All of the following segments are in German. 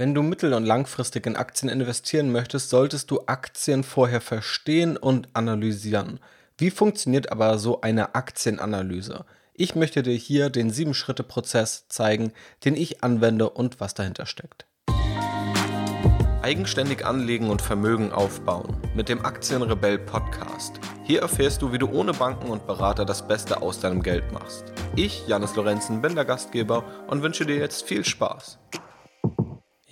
Wenn du mittel- und langfristig in Aktien investieren möchtest, solltest du Aktien vorher verstehen und analysieren. Wie funktioniert aber so eine Aktienanalyse? Ich möchte dir hier den 7-Schritte-Prozess zeigen, den ich anwende und was dahinter steckt. Eigenständig anlegen und Vermögen aufbauen mit dem Aktienrebell Podcast. Hier erfährst du, wie du ohne Banken und Berater das Beste aus deinem Geld machst. Ich, Janis Lorenzen, bin der Gastgeber und wünsche dir jetzt viel Spaß.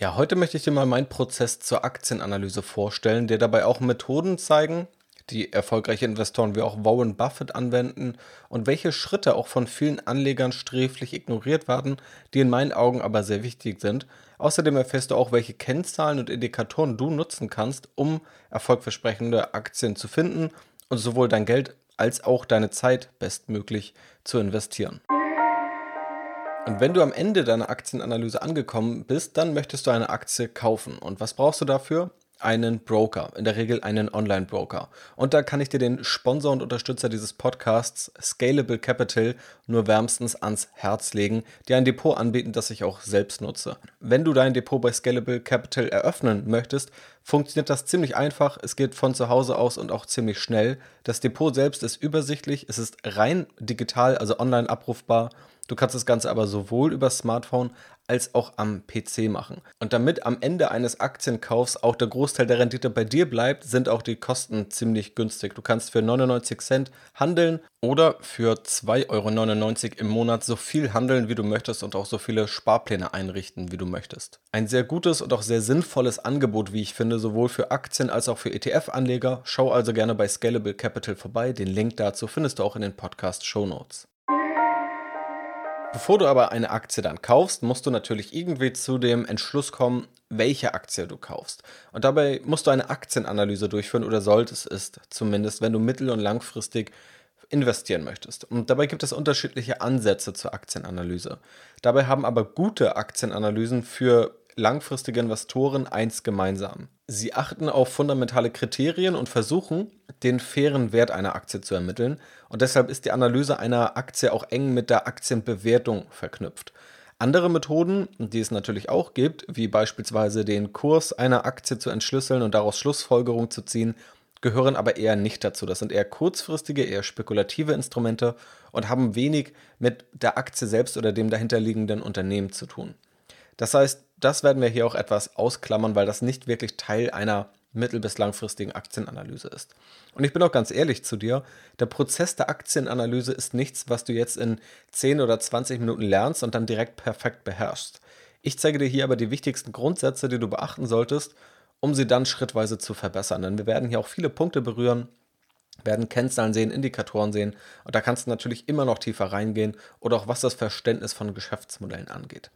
Ja, heute möchte ich dir mal meinen Prozess zur Aktienanalyse vorstellen, dir dabei auch Methoden zeigen, die erfolgreiche Investoren wie auch Warren Buffett anwenden und welche Schritte auch von vielen Anlegern sträflich ignoriert werden, die in meinen Augen aber sehr wichtig sind. Außerdem erfährst du auch, welche Kennzahlen und Indikatoren du nutzen kannst, um erfolgversprechende Aktien zu finden und sowohl dein Geld als auch deine Zeit bestmöglich zu investieren. Und wenn du am Ende deiner Aktienanalyse angekommen bist, dann möchtest du eine Aktie kaufen. Und was brauchst du dafür? Einen Broker, in der Regel einen Online-Broker. Und da kann ich dir den Sponsor und Unterstützer dieses Podcasts, Scalable Capital, nur wärmstens ans Herz legen, die ein Depot anbieten, das ich auch selbst nutze. Wenn du dein Depot bei Scalable Capital eröffnen möchtest, funktioniert das ziemlich einfach. Es geht von zu Hause aus und auch ziemlich schnell. Das Depot selbst ist übersichtlich, es ist rein digital, also online abrufbar Du kannst das Ganze aber sowohl über Smartphone als auch am PC machen. Und damit am Ende eines Aktienkaufs auch der Großteil der Rendite bei dir bleibt, sind auch die Kosten ziemlich günstig. Du kannst für 99 Cent handeln oder für 2,99 Euro im Monat so viel handeln, wie du möchtest und auch so viele Sparpläne einrichten, wie du möchtest. Ein sehr gutes und auch sehr sinnvolles Angebot, wie ich finde, sowohl für Aktien als auch für ETF-Anleger. Schau also gerne bei Scalable Capital vorbei. Den Link dazu findest du auch in den Podcast Show Notes. Bevor du aber eine Aktie dann kaufst, musst du natürlich irgendwie zu dem Entschluss kommen, welche Aktie du kaufst. Und dabei musst du eine Aktienanalyse durchführen oder solltest es zumindest, wenn du mittel- und langfristig investieren möchtest. Und dabei gibt es unterschiedliche Ansätze zur Aktienanalyse. Dabei haben aber gute Aktienanalysen für langfristige Investoren eins gemeinsam. Sie achten auf fundamentale Kriterien und versuchen, den fairen Wert einer Aktie zu ermitteln. Und deshalb ist die Analyse einer Aktie auch eng mit der Aktienbewertung verknüpft. Andere Methoden, die es natürlich auch gibt, wie beispielsweise den Kurs einer Aktie zu entschlüsseln und daraus Schlussfolgerungen zu ziehen, gehören aber eher nicht dazu. Das sind eher kurzfristige, eher spekulative Instrumente und haben wenig mit der Aktie selbst oder dem dahinterliegenden Unternehmen zu tun. Das heißt, das werden wir hier auch etwas ausklammern, weil das nicht wirklich Teil einer mittel- bis langfristigen Aktienanalyse ist. Und ich bin auch ganz ehrlich zu dir, der Prozess der Aktienanalyse ist nichts, was du jetzt in 10 oder 20 Minuten lernst und dann direkt perfekt beherrschst. Ich zeige dir hier aber die wichtigsten Grundsätze, die du beachten solltest, um sie dann schrittweise zu verbessern. Denn wir werden hier auch viele Punkte berühren, werden Kennzahlen sehen, Indikatoren sehen und da kannst du natürlich immer noch tiefer reingehen oder auch was das Verständnis von Geschäftsmodellen angeht.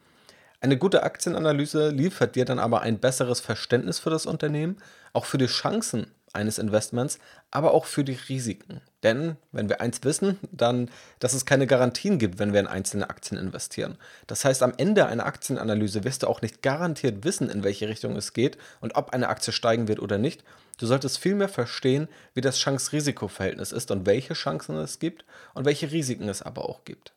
Eine gute Aktienanalyse liefert dir dann aber ein besseres Verständnis für das Unternehmen, auch für die Chancen eines Investments, aber auch für die Risiken. Denn wenn wir eins wissen, dann, dass es keine Garantien gibt, wenn wir in einzelne Aktien investieren. Das heißt, am Ende einer Aktienanalyse wirst du auch nicht garantiert wissen, in welche Richtung es geht und ob eine Aktie steigen wird oder nicht. Du solltest vielmehr verstehen, wie das Chance-Risiko-Verhältnis ist und welche Chancen es gibt und welche Risiken es aber auch gibt.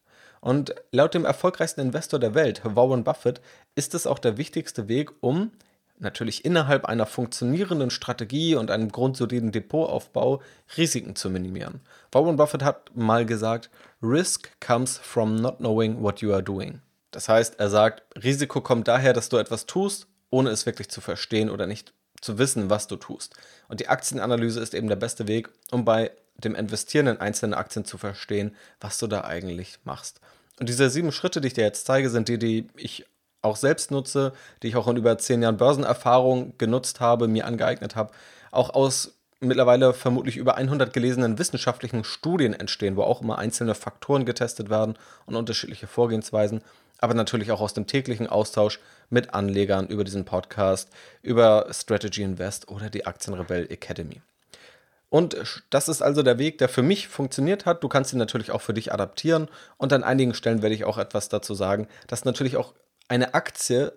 Und laut dem erfolgreichsten Investor der Welt, Warren Buffett, ist es auch der wichtigste Weg, um natürlich innerhalb einer funktionierenden Strategie und einem grundsoliden Depotaufbau Risiken zu minimieren. Warren Buffett hat mal gesagt, Risk comes from not knowing what you are doing. Das heißt, er sagt, Risiko kommt daher, dass du etwas tust, ohne es wirklich zu verstehen oder nicht zu wissen, was du tust. Und die Aktienanalyse ist eben der beste Weg, um bei dem Investieren in einzelne Aktien zu verstehen, was du da eigentlich machst. Und diese sieben Schritte, die ich dir jetzt zeige, sind die, die ich auch selbst nutze, die ich auch in über zehn Jahren Börsenerfahrung genutzt habe, mir angeeignet habe, auch aus mittlerweile vermutlich über 100 gelesenen wissenschaftlichen Studien entstehen, wo auch immer einzelne Faktoren getestet werden und unterschiedliche Vorgehensweisen, aber natürlich auch aus dem täglichen Austausch mit Anlegern über diesen Podcast, über Strategy Invest oder die Aktienrebell Academy. Und das ist also der Weg, der für mich funktioniert hat. Du kannst ihn natürlich auch für dich adaptieren. Und an einigen Stellen werde ich auch etwas dazu sagen, dass natürlich auch eine Aktie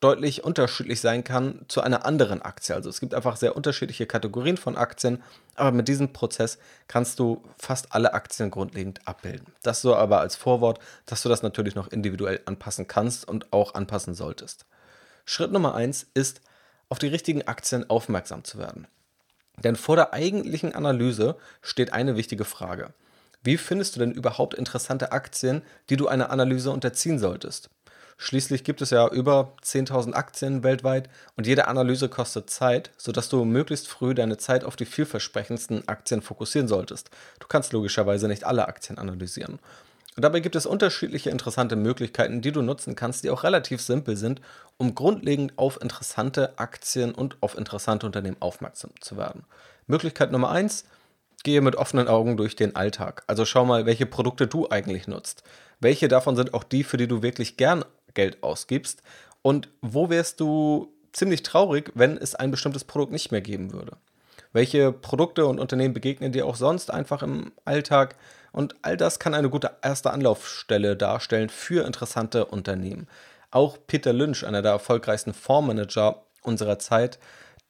deutlich unterschiedlich sein kann zu einer anderen Aktie. Also es gibt einfach sehr unterschiedliche Kategorien von Aktien, aber mit diesem Prozess kannst du fast alle Aktien grundlegend abbilden. Das so aber als Vorwort, dass du das natürlich noch individuell anpassen kannst und auch anpassen solltest. Schritt Nummer eins ist, auf die richtigen Aktien aufmerksam zu werden. Denn vor der eigentlichen Analyse steht eine wichtige Frage. Wie findest du denn überhaupt interessante Aktien, die du einer Analyse unterziehen solltest? Schließlich gibt es ja über 10.000 Aktien weltweit und jede Analyse kostet Zeit, sodass du möglichst früh deine Zeit auf die vielversprechendsten Aktien fokussieren solltest. Du kannst logischerweise nicht alle Aktien analysieren. Und dabei gibt es unterschiedliche interessante Möglichkeiten, die du nutzen kannst, die auch relativ simpel sind, um grundlegend auf interessante Aktien und auf interessante Unternehmen aufmerksam zu werden. Möglichkeit Nummer eins: Gehe mit offenen Augen durch den Alltag. Also schau mal, welche Produkte du eigentlich nutzt. Welche davon sind auch die, für die du wirklich gern Geld ausgibst? Und wo wärst du ziemlich traurig, wenn es ein bestimmtes Produkt nicht mehr geben würde? Welche Produkte und Unternehmen begegnen dir auch sonst einfach im Alltag? Und all das kann eine gute erste Anlaufstelle darstellen für interessante Unternehmen. Auch Peter Lynch, einer der erfolgreichsten Fondsmanager unserer Zeit,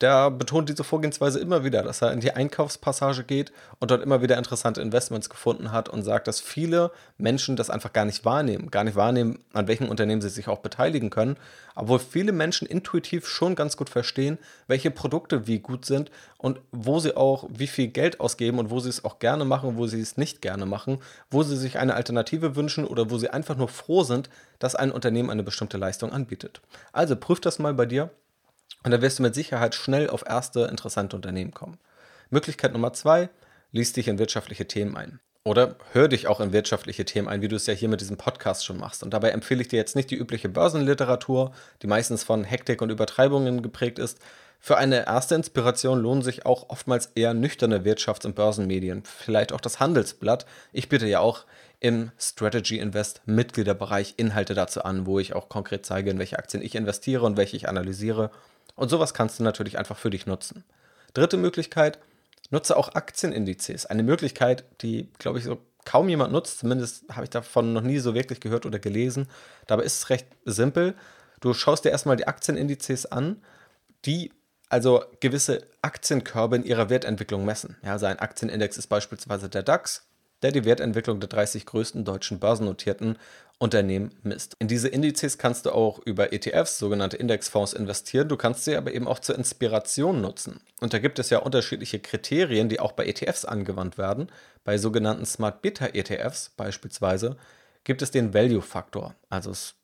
der betont diese Vorgehensweise immer wieder, dass er in die Einkaufspassage geht und dort immer wieder interessante Investments gefunden hat und sagt, dass viele Menschen das einfach gar nicht wahrnehmen, gar nicht wahrnehmen, an welchen Unternehmen sie sich auch beteiligen können, obwohl viele Menschen intuitiv schon ganz gut verstehen, welche Produkte wie gut sind und wo sie auch wie viel Geld ausgeben und wo sie es auch gerne machen, wo sie es nicht gerne machen, wo sie sich eine Alternative wünschen oder wo sie einfach nur froh sind, dass ein Unternehmen eine bestimmte Leistung anbietet. Also prüf das mal bei dir und da wirst du mit Sicherheit schnell auf erste interessante Unternehmen kommen. Möglichkeit Nummer zwei, lies dich in wirtschaftliche Themen ein. Oder hör dich auch in wirtschaftliche Themen ein, wie du es ja hier mit diesem Podcast schon machst. Und dabei empfehle ich dir jetzt nicht die übliche Börsenliteratur, die meistens von Hektik und Übertreibungen geprägt ist. Für eine erste Inspiration lohnen sich auch oftmals eher nüchterne Wirtschafts- und Börsenmedien, vielleicht auch das Handelsblatt. Ich biete ja auch im Strategy Invest Mitgliederbereich Inhalte dazu an, wo ich auch konkret zeige, in welche Aktien ich investiere und welche ich analysiere und sowas kannst du natürlich einfach für dich nutzen. Dritte Möglichkeit, nutze auch Aktienindizes. Eine Möglichkeit, die, glaube ich, so kaum jemand nutzt, zumindest habe ich davon noch nie so wirklich gehört oder gelesen. Dabei ist es recht simpel. Du schaust dir erstmal die Aktienindizes an, die also gewisse Aktienkörbe in ihrer Wertentwicklung messen. Ja, also ein Aktienindex ist beispielsweise der DAX der die Wertentwicklung der 30 größten deutschen börsennotierten Unternehmen misst. In diese Indizes kannst du auch über ETFs, sogenannte Indexfonds, investieren. Du kannst sie aber eben auch zur Inspiration nutzen. Und da gibt es ja unterschiedliche Kriterien, die auch bei ETFs angewandt werden. Bei sogenannten Smart Beta ETFs beispielsweise gibt es den Value-Faktor. Also es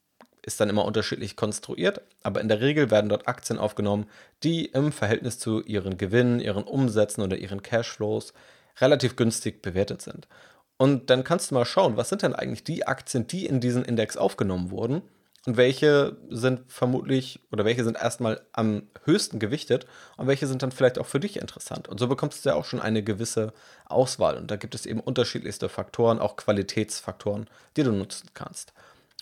ist dann immer unterschiedlich konstruiert, aber in der Regel werden dort Aktien aufgenommen, die im Verhältnis zu ihren Gewinnen, ihren Umsätzen oder ihren Cashflows relativ günstig bewertet sind. Und dann kannst du mal schauen, was sind denn eigentlich die Aktien, die in diesen Index aufgenommen wurden und welche sind vermutlich oder welche sind erstmal am höchsten gewichtet und welche sind dann vielleicht auch für dich interessant. Und so bekommst du ja auch schon eine gewisse Auswahl. Und da gibt es eben unterschiedlichste Faktoren, auch Qualitätsfaktoren, die du nutzen kannst.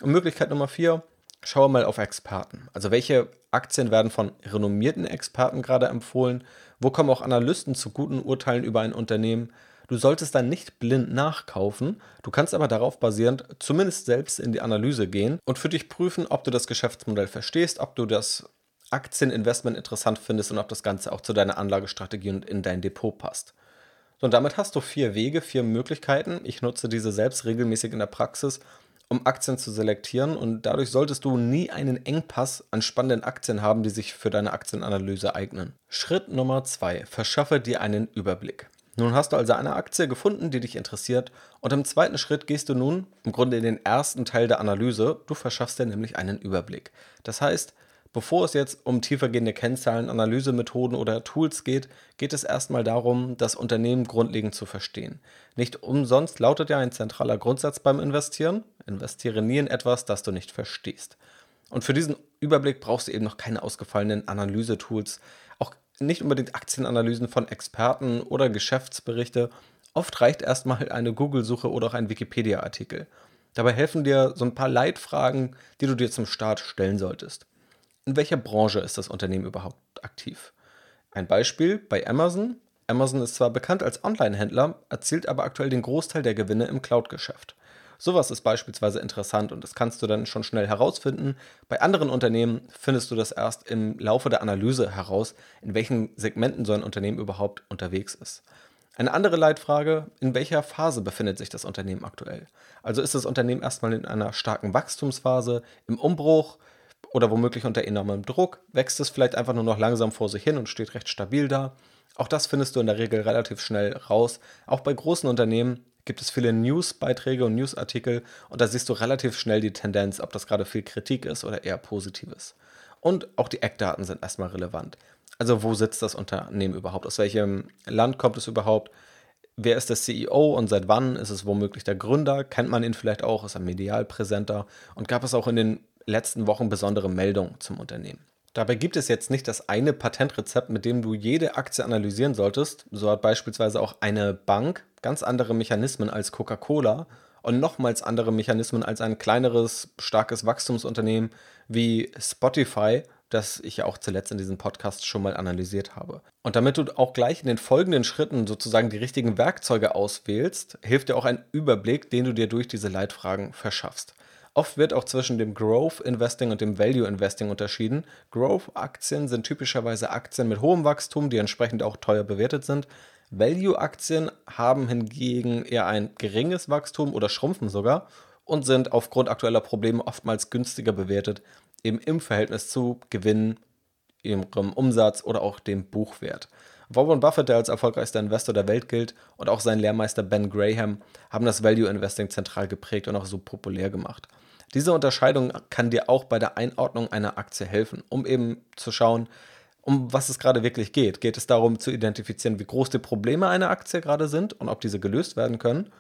Und Möglichkeit Nummer vier, schau mal auf Experten. Also welche Aktien werden von renommierten Experten gerade empfohlen? Wo kommen auch Analysten zu guten Urteilen über ein Unternehmen? Du solltest dann nicht blind nachkaufen, du kannst aber darauf basierend zumindest selbst in die Analyse gehen und für dich prüfen, ob du das Geschäftsmodell verstehst, ob du das Aktieninvestment interessant findest und ob das Ganze auch zu deiner Anlagestrategie und in dein Depot passt. So, und damit hast du vier Wege, vier Möglichkeiten. Ich nutze diese selbst regelmäßig in der Praxis um Aktien zu selektieren und dadurch solltest du nie einen Engpass an spannenden Aktien haben, die sich für deine Aktienanalyse eignen. Schritt Nummer zwei: Verschaffe dir einen Überblick. Nun hast du also eine Aktie gefunden, die dich interessiert und im zweiten Schritt gehst du nun im Grunde in den ersten Teil der Analyse, du verschaffst dir nämlich einen Überblick. Das heißt, Bevor es jetzt um tiefergehende Kennzahlen, Analysemethoden oder Tools geht, geht es erstmal darum, das Unternehmen grundlegend zu verstehen. Nicht umsonst lautet ja ein zentraler Grundsatz beim Investieren, investiere nie in etwas, das du nicht verstehst. Und für diesen Überblick brauchst du eben noch keine ausgefallenen Analysetools, nicht unbedingt Aktienanalysen von Experten oder Geschäftsberichte. Oft reicht erstmal eine Google-Suche oder auch ein Wikipedia-Artikel. Dabei helfen dir so ein paar Leitfragen, die du dir zum Start stellen solltest in welcher Branche ist das Unternehmen überhaupt aktiv? Ein Beispiel bei Amazon. Amazon ist zwar bekannt als Online-Händler, erzielt aber aktuell den Großteil der Gewinne im Cloud-Geschäft. Sowas ist beispielsweise interessant und das kannst du dann schon schnell herausfinden. Bei anderen Unternehmen findest du das erst im Laufe der Analyse heraus, in welchen Segmenten so ein Unternehmen überhaupt unterwegs ist. Eine andere Leitfrage, in welcher Phase befindet sich das Unternehmen aktuell? Also ist das Unternehmen erstmal in einer starken Wachstumsphase, im Umbruch, oder womöglich unter enormem Druck? Wächst es vielleicht einfach nur noch langsam vor sich hin und steht recht stabil da? Auch das findest du in der Regel relativ schnell raus. Auch bei großen Unternehmen gibt es viele Newsbeiträge und Newsartikel und da siehst du relativ schnell die Tendenz, ob das gerade viel Kritik ist oder eher Positives. Und auch die Eckdaten sind erstmal relevant. Also wo sitzt das Unternehmen überhaupt? Aus welchem Land kommt es überhaupt? Wer ist der CEO und seit wann ist es womöglich der Gründer? Kennt man ihn vielleicht auch? Ist er medial präsenter? Und gab es auch in den letzten Wochen besondere Meldungen zum Unternehmen? Dabei gibt es jetzt nicht das eine Patentrezept, mit dem du jede Aktie analysieren solltest. So hat beispielsweise auch eine Bank ganz andere Mechanismen als Coca-Cola und nochmals andere Mechanismen als ein kleineres, starkes Wachstumsunternehmen wie Spotify, das ich ja auch zuletzt in diesem Podcast schon mal analysiert habe. Und damit du auch gleich in den folgenden Schritten sozusagen die richtigen Werkzeuge auswählst, hilft dir auch ein Überblick, den du dir durch diese Leitfragen verschaffst. Oft wird auch zwischen dem Growth Investing und dem Value Investing unterschieden. Growth-Aktien sind typischerweise Aktien mit hohem Wachstum, die entsprechend auch teuer bewertet sind. Value-Aktien haben hingegen eher ein geringes Wachstum oder schrumpfen sogar und sind aufgrund aktueller Probleme oftmals günstiger bewertet, eben im Verhältnis zu Gewinnen, ihrem Umsatz oder auch dem Buchwert. Warren Buffett, der als erfolgreichster Investor der Welt gilt, und auch sein Lehrmeister Ben Graham haben das Value Investing zentral geprägt und auch so populär gemacht. Diese Unterscheidung kann dir auch bei der Einordnung einer Aktie helfen, um eben zu schauen, um was es gerade wirklich geht. Geht es darum zu identifizieren, wie groß die Probleme einer Aktie gerade sind und ob diese gelöst werden können?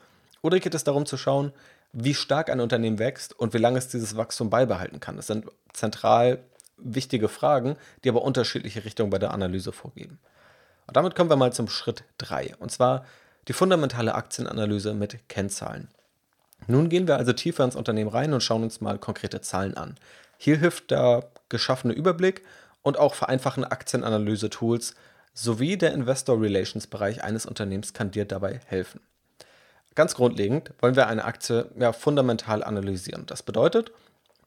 Oder geht es darum zu schauen, wie stark ein Unternehmen wächst und wie lange es dieses Wachstum beibehalten kann? Das sind zentral wichtige Fragen, die aber unterschiedliche Richtungen bei der Analyse vorgeben. Und damit kommen wir mal zum Schritt 3, und zwar die fundamentale Aktienanalyse mit Kennzahlen. Nun gehen wir also tiefer ins Unternehmen rein und schauen uns mal konkrete Zahlen an. Hier hilft der geschaffene Überblick und auch vereinfachende Aktienanalyse-Tools sowie der Investor Relations Bereich eines Unternehmens kann dir dabei helfen. Ganz grundlegend wollen wir eine Aktie ja, fundamental analysieren. Das bedeutet,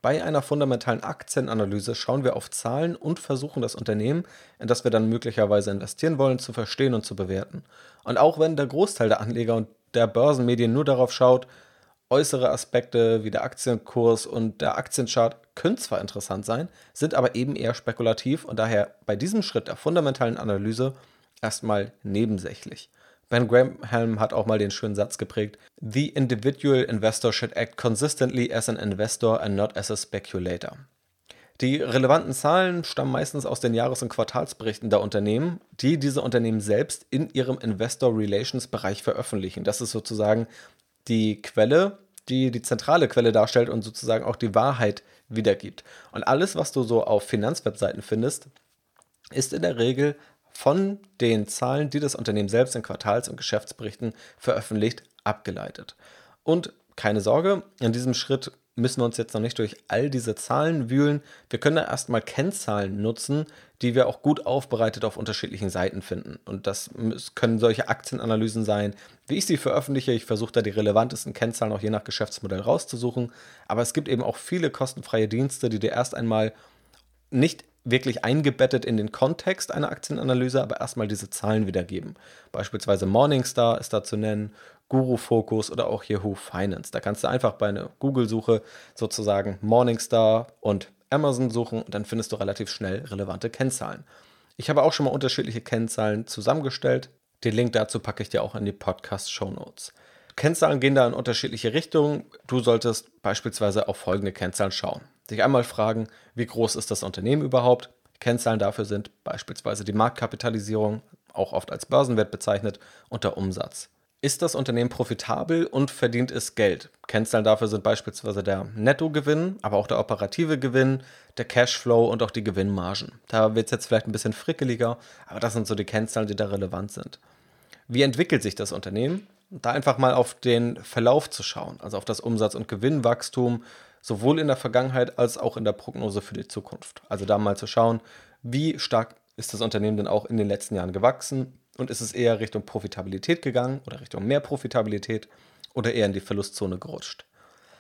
bei einer fundamentalen Aktienanalyse schauen wir auf Zahlen und versuchen das Unternehmen, in das wir dann möglicherweise investieren wollen, zu verstehen und zu bewerten. Und auch wenn der Großteil der Anleger und der Börsenmedien nur darauf schaut, Äußere Aspekte wie der Aktienkurs und der Aktienchart können zwar interessant sein, sind aber eben eher spekulativ und daher bei diesem Schritt der fundamentalen Analyse erstmal nebensächlich. Ben Graham hat auch mal den schönen Satz geprägt: The individual investor should act consistently as an investor and not as a speculator. Die relevanten Zahlen stammen meistens aus den Jahres- und Quartalsberichten der Unternehmen, die diese Unternehmen selbst in ihrem Investor Relations Bereich veröffentlichen. Das ist sozusagen die Quelle, die die zentrale Quelle darstellt und sozusagen auch die Wahrheit wiedergibt. Und alles, was du so auf Finanzwebseiten findest, ist in der Regel von den Zahlen, die das Unternehmen selbst in Quartals- und Geschäftsberichten veröffentlicht, abgeleitet. Und keine Sorge, in diesem Schritt müssen wir uns jetzt noch nicht durch all diese Zahlen wühlen. Wir können da erstmal Kennzahlen nutzen, die wir auch gut aufbereitet auf unterschiedlichen Seiten finden. Und das können solche Aktienanalysen sein, wie ich sie veröffentliche. Ich versuche da die relevantesten Kennzahlen auch je nach Geschäftsmodell rauszusuchen. Aber es gibt eben auch viele kostenfreie Dienste, die dir erst einmal nicht wirklich eingebettet in den Kontext einer Aktienanalyse, aber erstmal diese Zahlen wiedergeben. Beispielsweise Morningstar ist da zu nennen, Guru Focus oder auch Yahoo Finance. Da kannst du einfach bei einer Google-Suche sozusagen Morningstar und Amazon suchen und dann findest du relativ schnell relevante Kennzahlen. Ich habe auch schon mal unterschiedliche Kennzahlen zusammengestellt. Den Link dazu packe ich dir auch in die Podcast-Show Notes. Kennzahlen gehen da in unterschiedliche Richtungen. Du solltest beispielsweise auf folgende Kennzahlen schauen. Dich einmal fragen, wie groß ist das Unternehmen überhaupt? Kennzahlen dafür sind beispielsweise die Marktkapitalisierung, auch oft als Börsenwert bezeichnet, und der Umsatz. Ist das Unternehmen profitabel und verdient es Geld? Kennzahlen dafür sind beispielsweise der Nettogewinn, aber auch der operative Gewinn, der Cashflow und auch die Gewinnmargen. Da wird es jetzt vielleicht ein bisschen frickeliger, aber das sind so die Kennzahlen, die da relevant sind. Wie entwickelt sich das Unternehmen? Da einfach mal auf den Verlauf zu schauen, also auf das Umsatz- und Gewinnwachstum, sowohl in der Vergangenheit als auch in der Prognose für die Zukunft. Also da mal zu schauen, wie stark ist das Unternehmen denn auch in den letzten Jahren gewachsen, und ist es eher Richtung Profitabilität gegangen oder Richtung mehr Profitabilität oder eher in die Verlustzone gerutscht?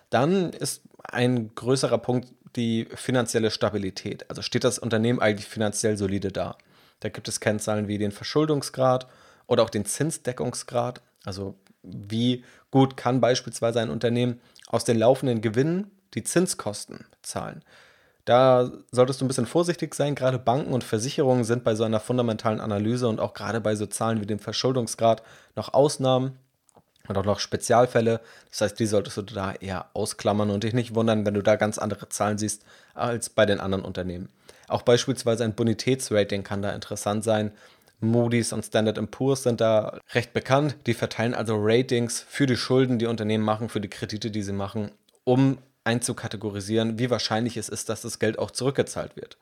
Dann ist ein größerer Punkt die finanzielle Stabilität. Also steht das Unternehmen eigentlich finanziell solide da? Da gibt es Kennzahlen wie den Verschuldungsgrad oder auch den Zinsdeckungsgrad. Also wie gut kann beispielsweise ein Unternehmen aus den laufenden Gewinnen die Zinskosten zahlen? Da solltest du ein bisschen vorsichtig sein. Gerade Banken und Versicherungen sind bei so einer fundamentalen Analyse und auch gerade bei so Zahlen wie dem Verschuldungsgrad noch Ausnahmen und auch noch Spezialfälle. Das heißt, die solltest du da eher ausklammern und dich nicht wundern, wenn du da ganz andere Zahlen siehst als bei den anderen Unternehmen. Auch beispielsweise ein Bonitätsrating kann da interessant sein. Moody's und Standard Poor's sind da recht bekannt. Die verteilen also Ratings für die Schulden, die Unternehmen machen, für die Kredite, die sie machen, um einzukategorisieren, wie wahrscheinlich es ist, dass das Geld auch zurückgezahlt wird.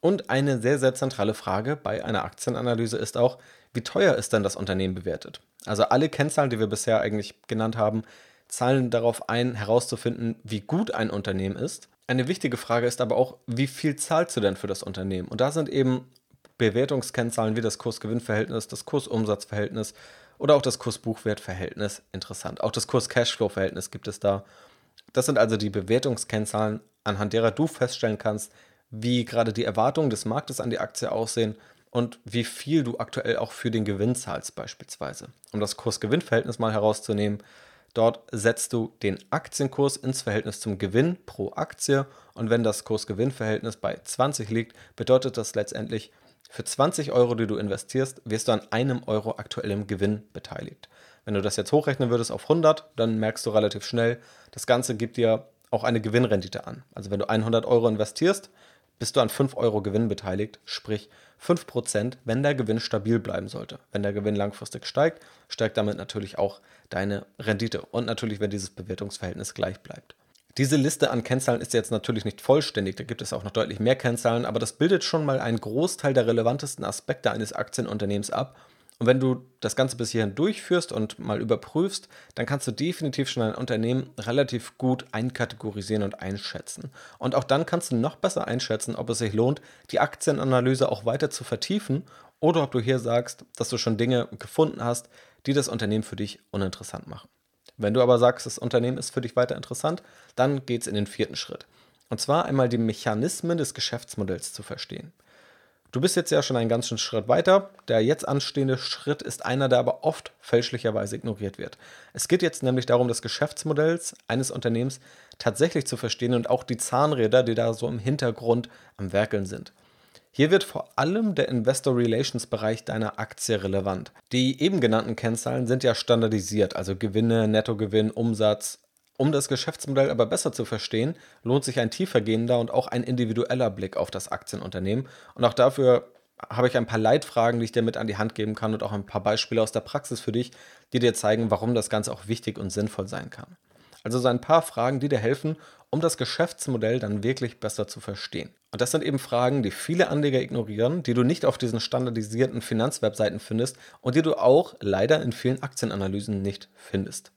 Und eine sehr, sehr zentrale Frage bei einer Aktienanalyse ist auch, wie teuer ist denn das Unternehmen bewertet? Also alle Kennzahlen, die wir bisher eigentlich genannt haben, zahlen darauf ein, herauszufinden, wie gut ein Unternehmen ist. Eine wichtige Frage ist aber auch, wie viel zahlst du denn für das Unternehmen? Und da sind eben Bewertungskennzahlen wie das Kurs-Gewinn-Verhältnis, das Kurs-Umsatz-Verhältnis oder auch das Kurs-Buchwert-Verhältnis interessant. Auch das Kurs-Cashflow-Verhältnis gibt es da. Das sind also die Bewertungskennzahlen, anhand derer du feststellen kannst, wie gerade die Erwartungen des Marktes an die Aktie aussehen und wie viel du aktuell auch für den Gewinn zahlst beispielsweise. Um das Kurs-Gewinn-Verhältnis mal herauszunehmen, dort setzt du den Aktienkurs ins Verhältnis zum Gewinn pro Aktie und wenn das Kurs-Gewinn-Verhältnis bei 20 liegt, bedeutet das letztendlich, für 20 Euro, die du investierst, wirst du an einem Euro aktuellem Gewinn beteiligt. Wenn du das jetzt hochrechnen würdest auf 100, dann merkst du relativ schnell, das Ganze gibt dir auch eine Gewinnrendite an. Also wenn du 100 Euro investierst, bist du an 5 Euro Gewinn beteiligt, sprich 5%, wenn der Gewinn stabil bleiben sollte. Wenn der Gewinn langfristig steigt, steigt damit natürlich auch deine Rendite und natürlich, wenn dieses Bewertungsverhältnis gleich bleibt. Diese Liste an Kennzahlen ist jetzt natürlich nicht vollständig, da gibt es auch noch deutlich mehr Kennzahlen, aber das bildet schon mal einen Großteil der relevantesten Aspekte eines Aktienunternehmens ab. Und wenn du das Ganze bis hierhin durchführst und mal überprüfst, dann kannst du definitiv schon ein Unternehmen relativ gut einkategorisieren und einschätzen. Und auch dann kannst du noch besser einschätzen, ob es sich lohnt, die Aktienanalyse auch weiter zu vertiefen oder ob du hier sagst, dass du schon Dinge gefunden hast, die das Unternehmen für dich uninteressant machen. Wenn du aber sagst, das Unternehmen ist für dich weiter interessant, dann geht es in den vierten Schritt. Und zwar einmal die Mechanismen des Geschäftsmodells zu verstehen. Du bist jetzt ja schon einen ganzen Schritt weiter. Der jetzt anstehende Schritt ist einer, der aber oft fälschlicherweise ignoriert wird. Es geht jetzt nämlich darum, das Geschäftsmodells eines Unternehmens tatsächlich zu verstehen und auch die Zahnräder, die da so im Hintergrund am Werkeln sind. Hier wird vor allem der Investor Relations Bereich deiner Aktie relevant. Die eben genannten Kennzahlen sind ja standardisiert, also Gewinne, Nettogewinn, Umsatz. Um das Geschäftsmodell aber besser zu verstehen, lohnt sich ein tiefergehender und auch ein individueller Blick auf das Aktienunternehmen. Und auch dafür habe ich ein paar Leitfragen, die ich dir mit an die Hand geben kann und auch ein paar Beispiele aus der Praxis für dich, die dir zeigen, warum das Ganze auch wichtig und sinnvoll sein kann. Also so ein paar Fragen, die dir helfen, um das Geschäftsmodell dann wirklich besser zu verstehen. Und das sind eben Fragen, die viele Anleger ignorieren, die du nicht auf diesen standardisierten Finanzwebseiten findest und die du auch leider in vielen Aktienanalysen nicht findest.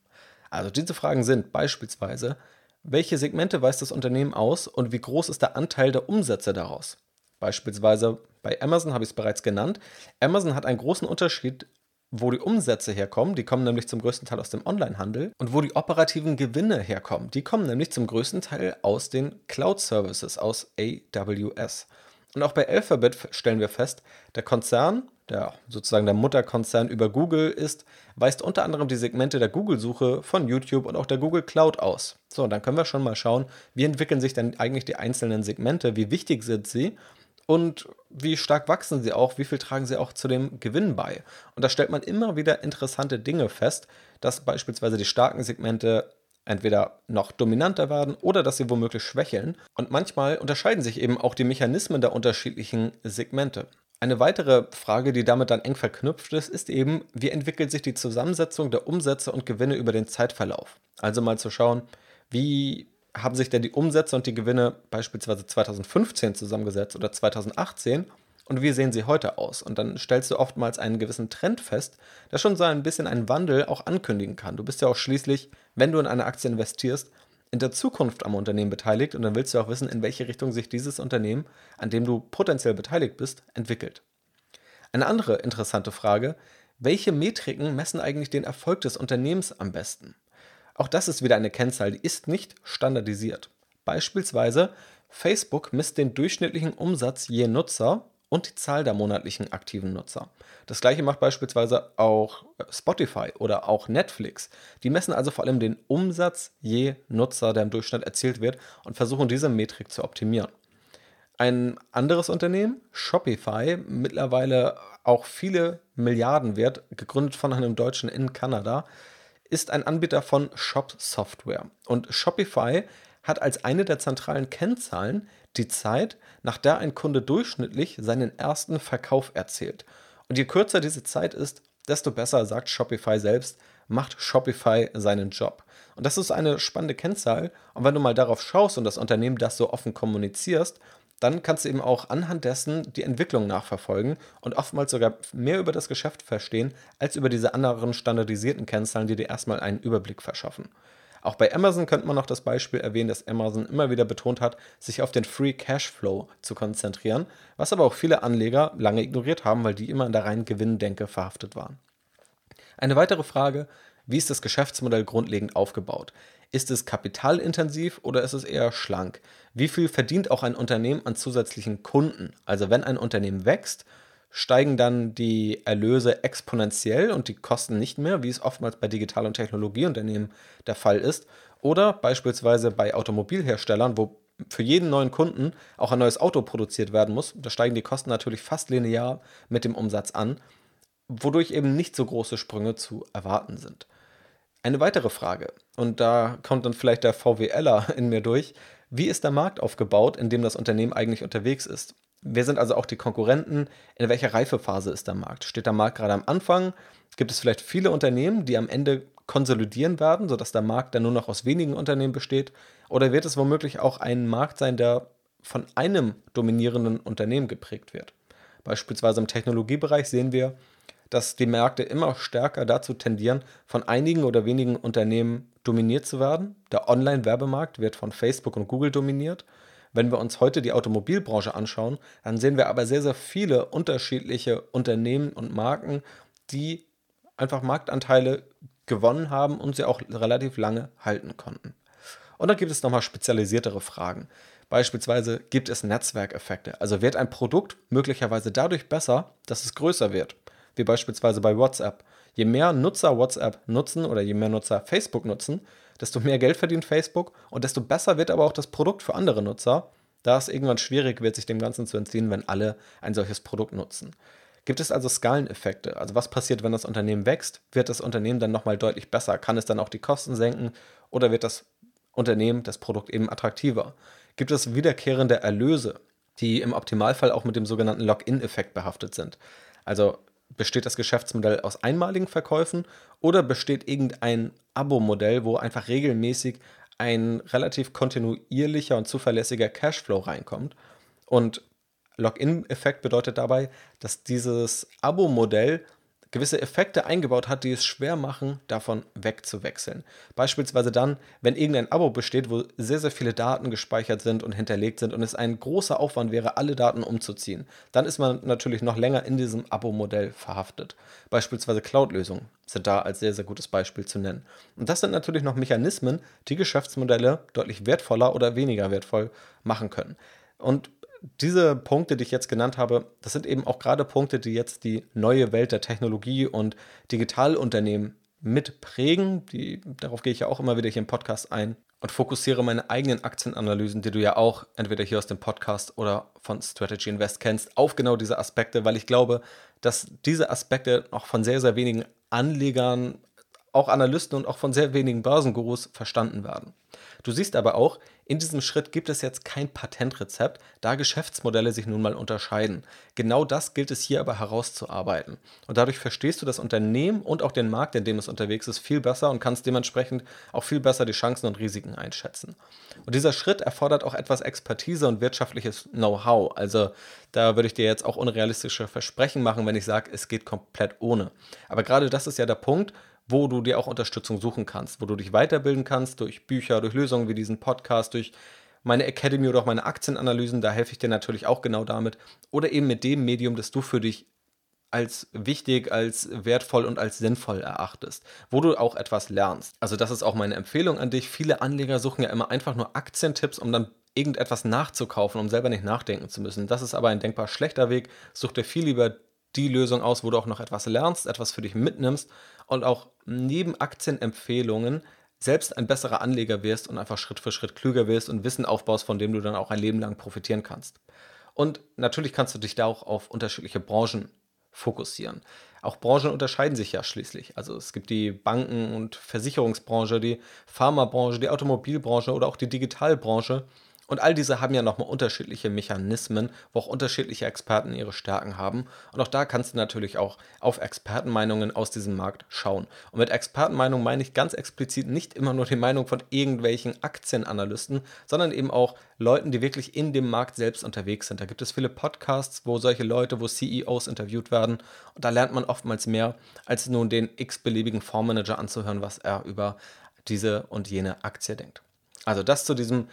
Also diese Fragen sind beispielsweise, welche Segmente weist das Unternehmen aus und wie groß ist der Anteil der Umsätze daraus? Beispielsweise bei Amazon habe ich es bereits genannt. Amazon hat einen großen Unterschied wo die Umsätze herkommen, die kommen nämlich zum größten Teil aus dem Onlinehandel und wo die operativen Gewinne herkommen, die kommen nämlich zum größten Teil aus den Cloud Services, aus AWS. Und auch bei Alphabet stellen wir fest, der Konzern, der sozusagen der Mutterkonzern über Google ist, weist unter anderem die Segmente der Google-Suche von YouTube und auch der Google Cloud aus. So, und dann können wir schon mal schauen, wie entwickeln sich denn eigentlich die einzelnen Segmente, wie wichtig sind sie und wie stark wachsen sie auch, wie viel tragen sie auch zu dem Gewinn bei. Und da stellt man immer wieder interessante Dinge fest, dass beispielsweise die starken Segmente entweder noch dominanter werden oder dass sie womöglich schwächeln. Und manchmal unterscheiden sich eben auch die Mechanismen der unterschiedlichen Segmente. Eine weitere Frage, die damit dann eng verknüpft ist, ist eben, wie entwickelt sich die Zusammensetzung der Umsätze und Gewinne über den Zeitverlauf? Also mal zu schauen, wie haben sich denn die Umsätze und die Gewinne beispielsweise 2015 zusammengesetzt oder 2018 und wie sehen sie heute aus? Und dann stellst du oftmals einen gewissen Trend fest, der schon so ein bisschen einen Wandel auch ankündigen kann. Du bist ja auch schließlich, wenn du in eine Aktie investierst, in der Zukunft am Unternehmen beteiligt und dann willst du auch wissen, in welche Richtung sich dieses Unternehmen, an dem du potenziell beteiligt bist, entwickelt. Eine andere interessante Frage, welche Metriken messen eigentlich den Erfolg des Unternehmens am besten? Auch das ist wieder eine Kennzahl, die ist nicht standardisiert. Beispielsweise Facebook misst den durchschnittlichen Umsatz je Nutzer und die Zahl der monatlichen aktiven Nutzer. Das gleiche macht beispielsweise auch Spotify oder auch Netflix. Die messen also vor allem den Umsatz je Nutzer, der im Durchschnitt erzielt wird und versuchen diese Metrik zu optimieren. Ein anderes Unternehmen, Shopify, mittlerweile auch viele Milliarden wert, gegründet von einem Deutschen in Kanada, ist ein Anbieter von Shop-Software. Und Shopify hat als eine der zentralen Kennzahlen die Zeit, nach der ein Kunde durchschnittlich seinen ersten Verkauf erzielt. Und je kürzer diese Zeit ist, desto besser, sagt Shopify selbst, macht Shopify seinen Job. Und das ist eine spannende Kennzahl. Und wenn du mal darauf schaust und das Unternehmen das so offen kommunizierst, dann kannst du eben auch anhand dessen die Entwicklung nachverfolgen und oftmals sogar mehr über das Geschäft verstehen, als über diese anderen standardisierten Kennzahlen, die dir erstmal einen Überblick verschaffen. Auch bei Amazon könnte man noch das Beispiel erwähnen, dass Amazon immer wieder betont hat, sich auf den Free Cashflow zu konzentrieren, was aber auch viele Anleger lange ignoriert haben, weil die immer in der reinen Gewinndenke verhaftet waren. Eine weitere Frage, wie ist das Geschäftsmodell grundlegend aufgebaut? Ist es kapitalintensiv oder ist es eher schlank? Wie viel verdient auch ein Unternehmen an zusätzlichen Kunden? Also wenn ein Unternehmen wächst, steigen dann die Erlöse exponentiell und die Kosten nicht mehr, wie es oftmals bei Digital- und Technologieunternehmen der Fall ist. Oder beispielsweise bei Automobilherstellern, wo für jeden neuen Kunden auch ein neues Auto produziert werden muss. Da steigen die Kosten natürlich fast linear mit dem Umsatz an, wodurch eben nicht so große Sprünge zu erwarten sind. Eine weitere Frage, und da kommt dann vielleicht der VWLer in mir durch, wie ist der Markt aufgebaut, in dem das Unternehmen eigentlich unterwegs ist? Wer sind also auch die Konkurrenten? In welcher Reifephase ist der Markt? Steht der Markt gerade am Anfang? Gibt es vielleicht viele Unternehmen, die am Ende konsolidieren werden, sodass der Markt dann nur noch aus wenigen Unternehmen besteht? Oder wird es womöglich auch ein Markt sein, der von einem dominierenden Unternehmen geprägt wird? Beispielsweise im Technologiebereich sehen wir, dass die Märkte immer stärker dazu tendieren, von einigen oder wenigen Unternehmen dominiert zu werden. Der Online-Werbemarkt wird von Facebook und Google dominiert wenn wir uns heute die Automobilbranche anschauen, dann sehen wir aber sehr, sehr viele unterschiedliche Unternehmen und Marken, die einfach Marktanteile gewonnen haben und sie auch relativ lange halten konnten. Und dann gibt es nochmal spezialisiertere Fragen. Beispielsweise gibt es Netzwerkeffekte. Also wird ein Produkt möglicherweise dadurch besser, dass es größer wird. Wie beispielsweise bei WhatsApp. Je mehr Nutzer WhatsApp nutzen oder je mehr Nutzer Facebook nutzen, desto mehr Geld verdient Facebook und desto besser wird aber auch das Produkt für andere Nutzer, da es irgendwann schwierig wird, sich dem Ganzen zu entziehen, wenn alle ein solches Produkt nutzen. Gibt es also Skaleneffekte? Also was passiert, wenn das Unternehmen wächst? Wird das Unternehmen dann nochmal deutlich besser? Kann es dann auch die Kosten senken oder wird das Unternehmen, das Produkt eben attraktiver? Gibt es wiederkehrende Erlöse, die im Optimalfall auch mit dem sogenannten Login-Effekt behaftet sind? Also besteht das Geschäftsmodell aus einmaligen Verkäufen oder besteht irgendein Abo-Modell, wo einfach regelmäßig ein relativ kontinuierlicher und zuverlässiger Cashflow reinkommt. Und Login-Effekt bedeutet dabei, dass dieses Abo-Modell gewisse Effekte eingebaut hat, die es schwer machen, davon wegzuwechseln. Beispielsweise dann, wenn irgendein Abo besteht, wo sehr, sehr viele Daten gespeichert sind und hinterlegt sind und es ein großer Aufwand wäre, alle Daten umzuziehen, dann ist man natürlich noch länger in diesem Abo-Modell verhaftet. Beispielsweise Cloud-Lösungen sind da als sehr, sehr gutes Beispiel zu nennen. Und das sind natürlich noch Mechanismen, die Geschäftsmodelle deutlich wertvoller oder weniger wertvoll machen können. Und diese Punkte, die ich jetzt genannt habe, das sind eben auch gerade Punkte, die jetzt die neue Welt der Technologie und Digitalunternehmen mitprägen. Die, darauf gehe ich ja auch immer wieder hier im Podcast ein und fokussiere meine eigenen Aktienanalysen, die du ja auch entweder hier aus dem Podcast oder von Strategy Invest kennst, auf genau diese Aspekte, weil ich glaube, dass diese Aspekte noch von sehr, sehr wenigen Anlegern, auch Analysten und auch von sehr wenigen Börsengurus verstanden werden. Du siehst aber auch, in diesem Schritt gibt es jetzt kein Patentrezept, da Geschäftsmodelle sich nun mal unterscheiden. Genau das gilt es hier aber herauszuarbeiten. Und dadurch verstehst du das Unternehmen und auch den Markt, in dem es unterwegs ist, viel besser und kannst dementsprechend auch viel besser die Chancen und Risiken einschätzen. Und dieser Schritt erfordert auch etwas Expertise und wirtschaftliches Know-how. Also da würde ich dir jetzt auch unrealistische Versprechen machen, wenn ich sage, es geht komplett ohne. Aber gerade das ist ja der Punkt, wo du dir auch Unterstützung suchen kannst, wo du dich weiterbilden kannst durch Bücher, durch Lösungen wie diesen Podcast, durch meine Academy oder auch meine Aktienanalysen, da helfe ich dir natürlich auch genau damit. Oder eben mit dem Medium, das du für dich als wichtig, als wertvoll und als sinnvoll erachtest, wo du auch etwas lernst. Also das ist auch meine Empfehlung an dich. Viele Anleger suchen ja immer einfach nur Aktientipps, um dann irgendetwas nachzukaufen, um selber nicht nachdenken zu müssen. Das ist aber ein denkbar schlechter Weg. Such dir viel lieber die Lösung aus, wo du auch noch etwas lernst, etwas für dich mitnimmst und auch neben Aktienempfehlungen selbst ein besserer Anleger wirst und einfach Schritt für Schritt klüger wirst und Wissen aufbaust, von dem du dann auch ein Leben lang profitieren kannst. Und natürlich kannst du dich da auch auf unterschiedliche Branchen fokussieren. Auch Branchen unterscheiden sich ja schließlich. Also es gibt die Banken- und Versicherungsbranche, die Pharmabranche, die Automobilbranche oder auch die Digitalbranche. Und all diese haben ja nochmal unterschiedliche Mechanismen, wo auch unterschiedliche Experten ihre Stärken haben. Und auch da kannst du natürlich auch auf Expertenmeinungen aus diesem Markt schauen. Und mit Expertenmeinung meine ich ganz explizit nicht immer nur die Meinung von irgendwelchen Aktienanalysten, sondern eben auch Leuten, die wirklich in dem Markt selbst unterwegs sind. Da gibt es viele Podcasts, wo solche Leute, wo CEOs interviewt werden. Und da lernt man oftmals mehr, als nun den x-beliebigen Fondsmanager anzuhören, was er über diese und jene Aktie denkt. Also das zu diesem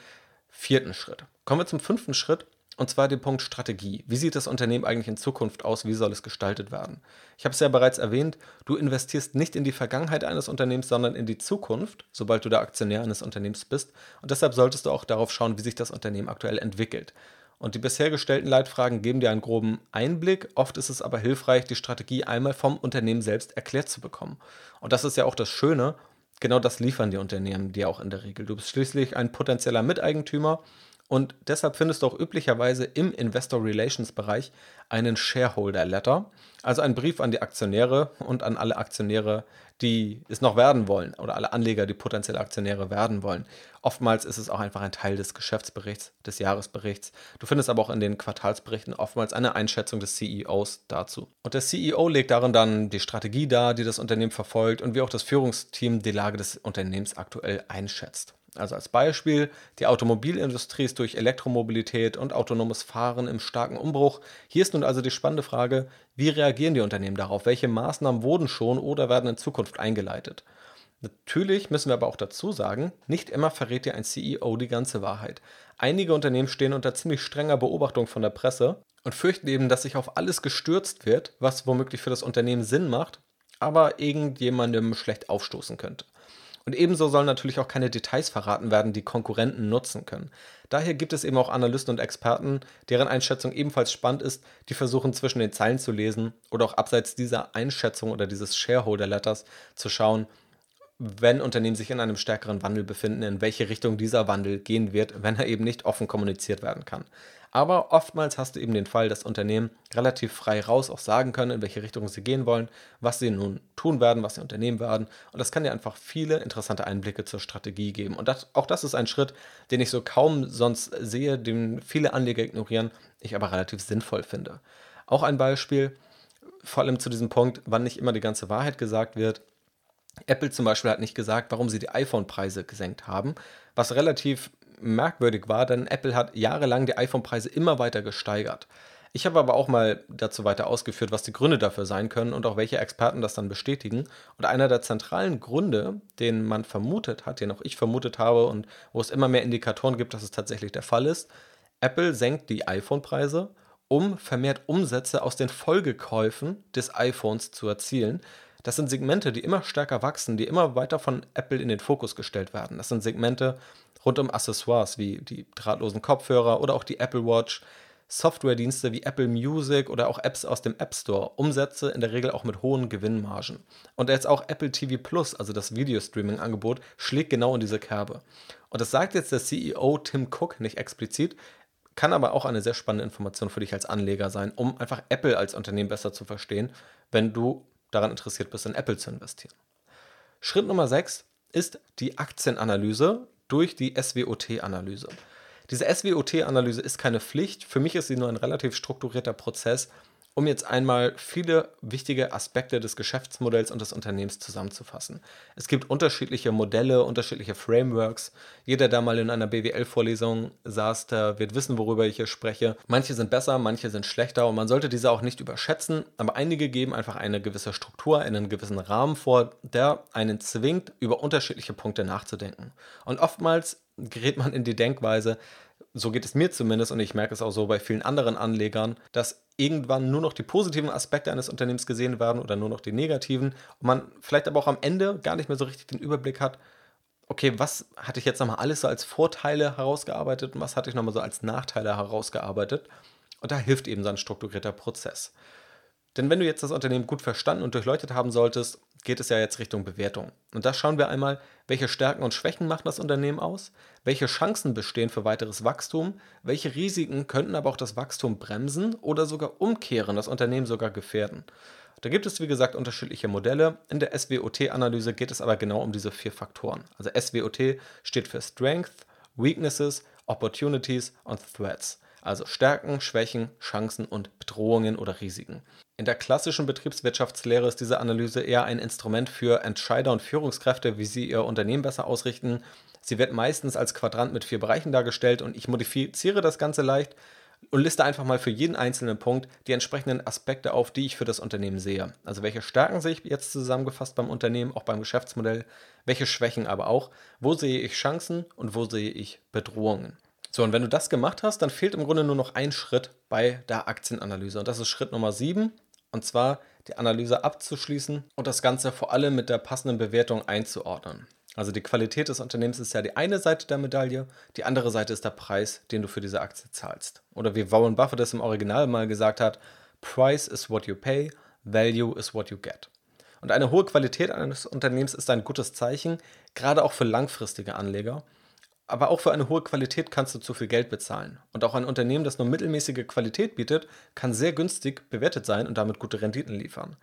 vierten Schritt. Kommen wir zum fünften Schritt und zwar den Punkt Strategie. Wie sieht das Unternehmen eigentlich in Zukunft aus? Wie soll es gestaltet werden? Ich habe es ja bereits erwähnt, du investierst nicht in die Vergangenheit eines Unternehmens, sondern in die Zukunft, sobald du der Aktionär eines Unternehmens bist. Und deshalb solltest du auch darauf schauen, wie sich das Unternehmen aktuell entwickelt. Und die bisher gestellten Leitfragen geben dir einen groben Einblick. Oft ist es aber hilfreich, die Strategie einmal vom Unternehmen selbst erklärt zu bekommen. Und das ist ja auch das Schöne genau das liefern die Unternehmen dir auch in der Regel. Du bist schließlich ein potenzieller Miteigentümer und deshalb findest du auch üblicherweise im Investor Relations Bereich einen Shareholder Letter, also einen Brief an die Aktionäre und an alle Aktionäre, die es noch werden wollen oder alle Anleger, die potenzielle Aktionäre werden wollen. Oftmals ist es auch einfach ein Teil des Geschäftsberichts, des Jahresberichts. Du findest aber auch in den Quartalsberichten oftmals eine Einschätzung des CEOs dazu. Und der CEO legt darin dann die Strategie dar, die das Unternehmen verfolgt und wie auch das Führungsteam die Lage des Unternehmens aktuell einschätzt. Also als Beispiel, die Automobilindustrie ist durch Elektromobilität und autonomes Fahren im starken Umbruch. Hier ist nun also die spannende Frage, wie reagieren die Unternehmen darauf? Welche Maßnahmen wurden schon oder werden in Zukunft eingeleitet? Natürlich müssen wir aber auch dazu sagen, nicht immer verrät dir ein CEO die ganze Wahrheit. Einige Unternehmen stehen unter ziemlich strenger Beobachtung von der Presse und fürchten eben, dass sich auf alles gestürzt wird, was womöglich für das Unternehmen Sinn macht, aber irgendjemandem schlecht aufstoßen könnte. Und ebenso sollen natürlich auch keine Details verraten werden, die Konkurrenten nutzen können. Daher gibt es eben auch Analysten und Experten, deren Einschätzung ebenfalls spannend ist, die versuchen zwischen den Zeilen zu lesen oder auch abseits dieser Einschätzung oder dieses Shareholder Letters zu schauen, wenn Unternehmen sich in einem stärkeren Wandel befinden, in welche Richtung dieser Wandel gehen wird, wenn er eben nicht offen kommuniziert werden kann. Aber oftmals hast du eben den Fall, dass Unternehmen relativ frei raus auch sagen können, in welche Richtung sie gehen wollen, was sie nun tun werden, was sie unternehmen werden. Und das kann dir einfach viele interessante Einblicke zur Strategie geben. Und das, auch das ist ein Schritt, den ich so kaum sonst sehe, den viele Anleger ignorieren, ich aber relativ sinnvoll finde. Auch ein Beispiel, vor allem zu diesem Punkt, wann nicht immer die ganze Wahrheit gesagt wird. Apple zum Beispiel hat nicht gesagt, warum sie die iPhone-Preise gesenkt haben, was relativ merkwürdig war, denn Apple hat jahrelang die iPhone-Preise immer weiter gesteigert. Ich habe aber auch mal dazu weiter ausgeführt, was die Gründe dafür sein können und auch welche Experten das dann bestätigen. Und einer der zentralen Gründe, den man vermutet hat, den auch ich vermutet habe und wo es immer mehr Indikatoren gibt, dass es tatsächlich der Fall ist, Apple senkt die iPhone-Preise, um vermehrt Umsätze aus den Folgekäufen des iPhones zu erzielen. Das sind Segmente, die immer stärker wachsen, die immer weiter von Apple in den Fokus gestellt werden. Das sind Segmente, rund um Accessoires wie die drahtlosen Kopfhörer oder auch die Apple Watch, Softwaredienste wie Apple Music oder auch Apps aus dem App Store, Umsätze in der Regel auch mit hohen Gewinnmargen. Und jetzt auch Apple TV Plus, also das Videostreaming-Angebot, schlägt genau in diese Kerbe. Und das sagt jetzt der CEO Tim Cook nicht explizit, kann aber auch eine sehr spannende Information für dich als Anleger sein, um einfach Apple als Unternehmen besser zu verstehen, wenn du daran interessiert bist, in Apple zu investieren. Schritt Nummer 6 ist die Aktienanalyse durch die SWOT-Analyse. Diese SWOT-Analyse ist keine Pflicht. Für mich ist sie nur ein relativ strukturierter Prozess, um jetzt einmal viele wichtige Aspekte des Geschäftsmodells und des Unternehmens zusammenzufassen. Es gibt unterschiedliche Modelle, unterschiedliche Frameworks. Jeder, der mal in einer BWL-Vorlesung saß, der wird wissen, worüber ich hier spreche. Manche sind besser, manche sind schlechter und man sollte diese auch nicht überschätzen. Aber einige geben einfach eine gewisse Struktur, einen gewissen Rahmen vor, der einen zwingt, über unterschiedliche Punkte nachzudenken. Und oftmals gerät man in die Denkweise, so geht es mir zumindest und ich merke es auch so bei vielen anderen Anlegern, dass irgendwann nur noch die positiven Aspekte eines Unternehmens gesehen werden oder nur noch die negativen und man vielleicht aber auch am Ende gar nicht mehr so richtig den Überblick hat, okay, was hatte ich jetzt nochmal alles so als Vorteile herausgearbeitet und was hatte ich nochmal so als Nachteile herausgearbeitet. Und da hilft eben so ein strukturierter Prozess. Denn wenn du jetzt das Unternehmen gut verstanden und durchleuchtet haben solltest, geht es ja jetzt Richtung Bewertung. Und da schauen wir einmal, welche Stärken und Schwächen macht das Unternehmen aus, welche Chancen bestehen für weiteres Wachstum, welche Risiken könnten aber auch das Wachstum bremsen oder sogar umkehren, das Unternehmen sogar gefährden. Da gibt es, wie gesagt, unterschiedliche Modelle. In der SWOT-Analyse geht es aber genau um diese vier Faktoren. Also SWOT steht für Strength, Weaknesses, Opportunities und Threats. Also Stärken, Schwächen, Chancen und Bedrohungen oder Risiken. In der klassischen Betriebswirtschaftslehre ist diese Analyse eher ein Instrument für Entscheider und Führungskräfte, wie sie ihr Unternehmen besser ausrichten. Sie wird meistens als Quadrant mit vier Bereichen dargestellt und ich modifiziere das Ganze leicht und liste einfach mal für jeden einzelnen Punkt die entsprechenden Aspekte auf, die ich für das Unternehmen sehe. Also welche Stärken sehe ich jetzt zusammengefasst beim Unternehmen, auch beim Geschäftsmodell, welche Schwächen aber auch, wo sehe ich Chancen und wo sehe ich Bedrohungen. So, und wenn du das gemacht hast, dann fehlt im Grunde nur noch ein Schritt bei der Aktienanalyse. Und das ist Schritt Nummer 7. Und zwar die Analyse abzuschließen und das Ganze vor allem mit der passenden Bewertung einzuordnen. Also die Qualität des Unternehmens ist ja die eine Seite der Medaille, die andere Seite ist der Preis, den du für diese Aktie zahlst. Oder wie Warren Buffett es im Original mal gesagt hat, Price is what you pay, Value is what you get. Und eine hohe Qualität eines Unternehmens ist ein gutes Zeichen, gerade auch für langfristige Anleger. Aber auch für eine hohe Qualität kannst du zu viel Geld bezahlen. Und auch ein Unternehmen, das nur mittelmäßige Qualität bietet, kann sehr günstig bewertet sein und damit gute Renditen liefern.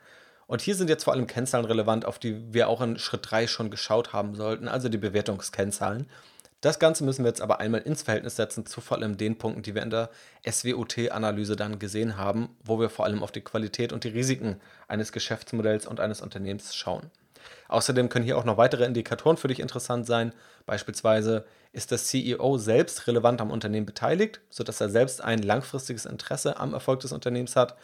Und hier sind jetzt vor allem Kennzahlen relevant, auf die wir auch in Schritt 3 schon geschaut haben sollten, also die Bewertungskennzahlen. Das Ganze müssen wir jetzt aber einmal ins Verhältnis setzen zu vor allem den Punkten, die wir in der SWOT-Analyse dann gesehen haben, wo wir vor allem auf die Qualität und die Risiken eines Geschäftsmodells und eines Unternehmens schauen. Außerdem können hier auch noch weitere Indikatoren für dich interessant sein. Beispielsweise ist der CEO selbst relevant am Unternehmen beteiligt, sodass er selbst ein langfristiges Interesse am Erfolg des Unternehmens hat.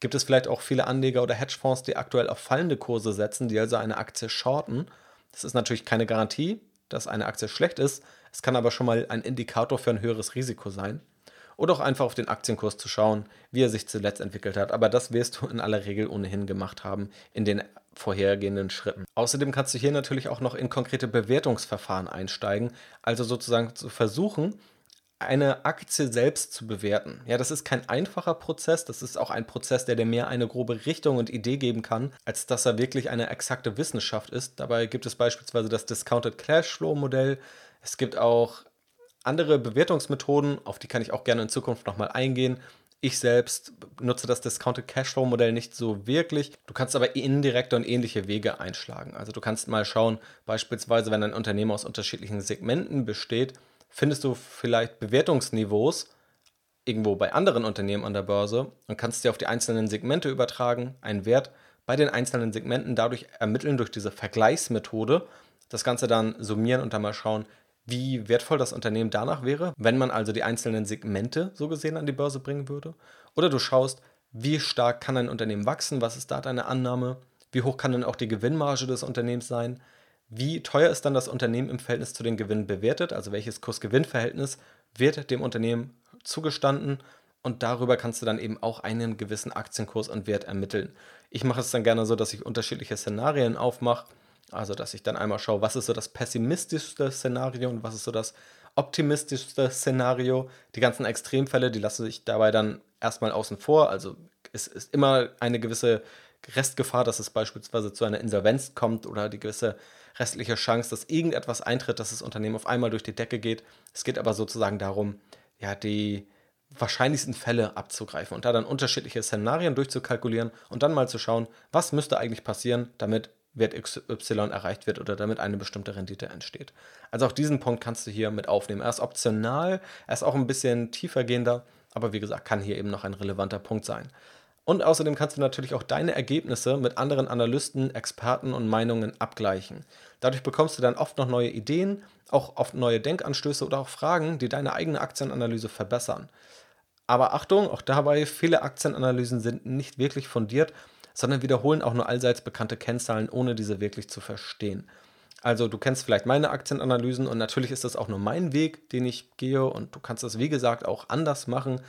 Gibt es vielleicht auch viele Anleger oder Hedgefonds, die aktuell auf fallende Kurse setzen, die also eine Aktie shorten? Das ist natürlich keine Garantie, dass eine Aktie schlecht ist. Es kann aber schon mal ein Indikator für ein höheres Risiko sein oder auch einfach auf den Aktienkurs zu schauen, wie er sich zuletzt entwickelt hat. Aber das wirst du in aller Regel ohnehin gemacht haben in den vorhergehenden Schritten. Außerdem kannst du hier natürlich auch noch in konkrete Bewertungsverfahren einsteigen, also sozusagen zu versuchen, eine Aktie selbst zu bewerten. Ja, das ist kein einfacher Prozess, das ist auch ein Prozess, der dir mehr eine grobe Richtung und Idee geben kann, als dass er wirklich eine exakte Wissenschaft ist. Dabei gibt es beispielsweise das Discounted Cashflow Modell. Es gibt auch andere Bewertungsmethoden, auf die kann ich auch gerne in Zukunft nochmal eingehen. Ich selbst nutze das Discounted Cashflow Modell nicht so wirklich. Du kannst aber indirekte und ähnliche Wege einschlagen. Also du kannst mal schauen, beispielsweise wenn ein Unternehmen aus unterschiedlichen Segmenten besteht, findest du vielleicht Bewertungsniveaus irgendwo bei anderen Unternehmen an der Börse und kannst dir auf die einzelnen Segmente übertragen, einen Wert bei den einzelnen Segmenten dadurch ermitteln durch diese Vergleichsmethode, das Ganze dann summieren und dann mal schauen, wie wertvoll das Unternehmen danach wäre, wenn man also die einzelnen Segmente so gesehen an die Börse bringen würde. Oder du schaust, wie stark kann ein Unternehmen wachsen, was ist da deine Annahme, wie hoch kann dann auch die Gewinnmarge des Unternehmens sein, wie teuer ist dann das Unternehmen im Verhältnis zu den Gewinnen bewertet, also welches Kurs-Gewinn-Verhältnis wird dem Unternehmen zugestanden? Und darüber kannst du dann eben auch einen gewissen Aktienkurs und Wert ermitteln. Ich mache es dann gerne so, dass ich unterschiedliche Szenarien aufmache also, dass ich dann einmal schaue, was ist so das pessimistischste Szenario und was ist so das optimistischste Szenario. Die ganzen Extremfälle, die lasse ich dabei dann erstmal außen vor. Also es ist immer eine gewisse Restgefahr, dass es beispielsweise zu einer Insolvenz kommt oder die gewisse restliche Chance, dass irgendetwas eintritt, dass das Unternehmen auf einmal durch die Decke geht. Es geht aber sozusagen darum, ja, die wahrscheinlichsten Fälle abzugreifen und da dann unterschiedliche Szenarien durchzukalkulieren und dann mal zu schauen, was müsste eigentlich passieren, damit Wert XY erreicht wird oder damit eine bestimmte Rendite entsteht. Also auch diesen Punkt kannst du hier mit aufnehmen. Er ist optional, er ist auch ein bisschen tiefer gehender, aber wie gesagt, kann hier eben noch ein relevanter Punkt sein. Und außerdem kannst du natürlich auch deine Ergebnisse mit anderen Analysten, Experten und Meinungen abgleichen. Dadurch bekommst du dann oft noch neue Ideen, auch oft neue Denkanstöße oder auch Fragen, die deine eigene Aktienanalyse verbessern. Aber Achtung, auch dabei, viele Aktienanalysen sind nicht wirklich fundiert sondern wiederholen auch nur allseits bekannte Kennzahlen, ohne diese wirklich zu verstehen. Also du kennst vielleicht meine Aktienanalysen und natürlich ist das auch nur mein Weg, den ich gehe und du kannst das wie gesagt auch anders machen.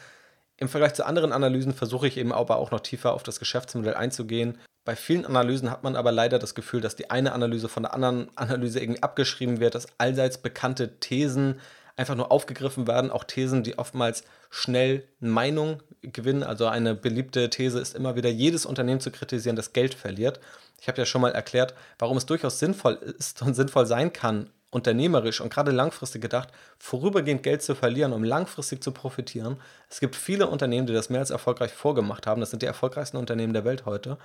Im Vergleich zu anderen Analysen versuche ich eben aber auch noch tiefer auf das Geschäftsmodell einzugehen. Bei vielen Analysen hat man aber leider das Gefühl, dass die eine Analyse von der anderen Analyse irgendwie abgeschrieben wird, dass allseits bekannte Thesen einfach nur aufgegriffen werden, auch Thesen, die oftmals schnell Meinung gewinnen. Also eine beliebte These ist immer wieder, jedes Unternehmen zu kritisieren, das Geld verliert. Ich habe ja schon mal erklärt, warum es durchaus sinnvoll ist und sinnvoll sein kann, unternehmerisch und gerade langfristig gedacht, vorübergehend Geld zu verlieren, um langfristig zu profitieren. Es gibt viele Unternehmen, die das mehr als erfolgreich vorgemacht haben. Das sind die erfolgreichsten Unternehmen der Welt heute.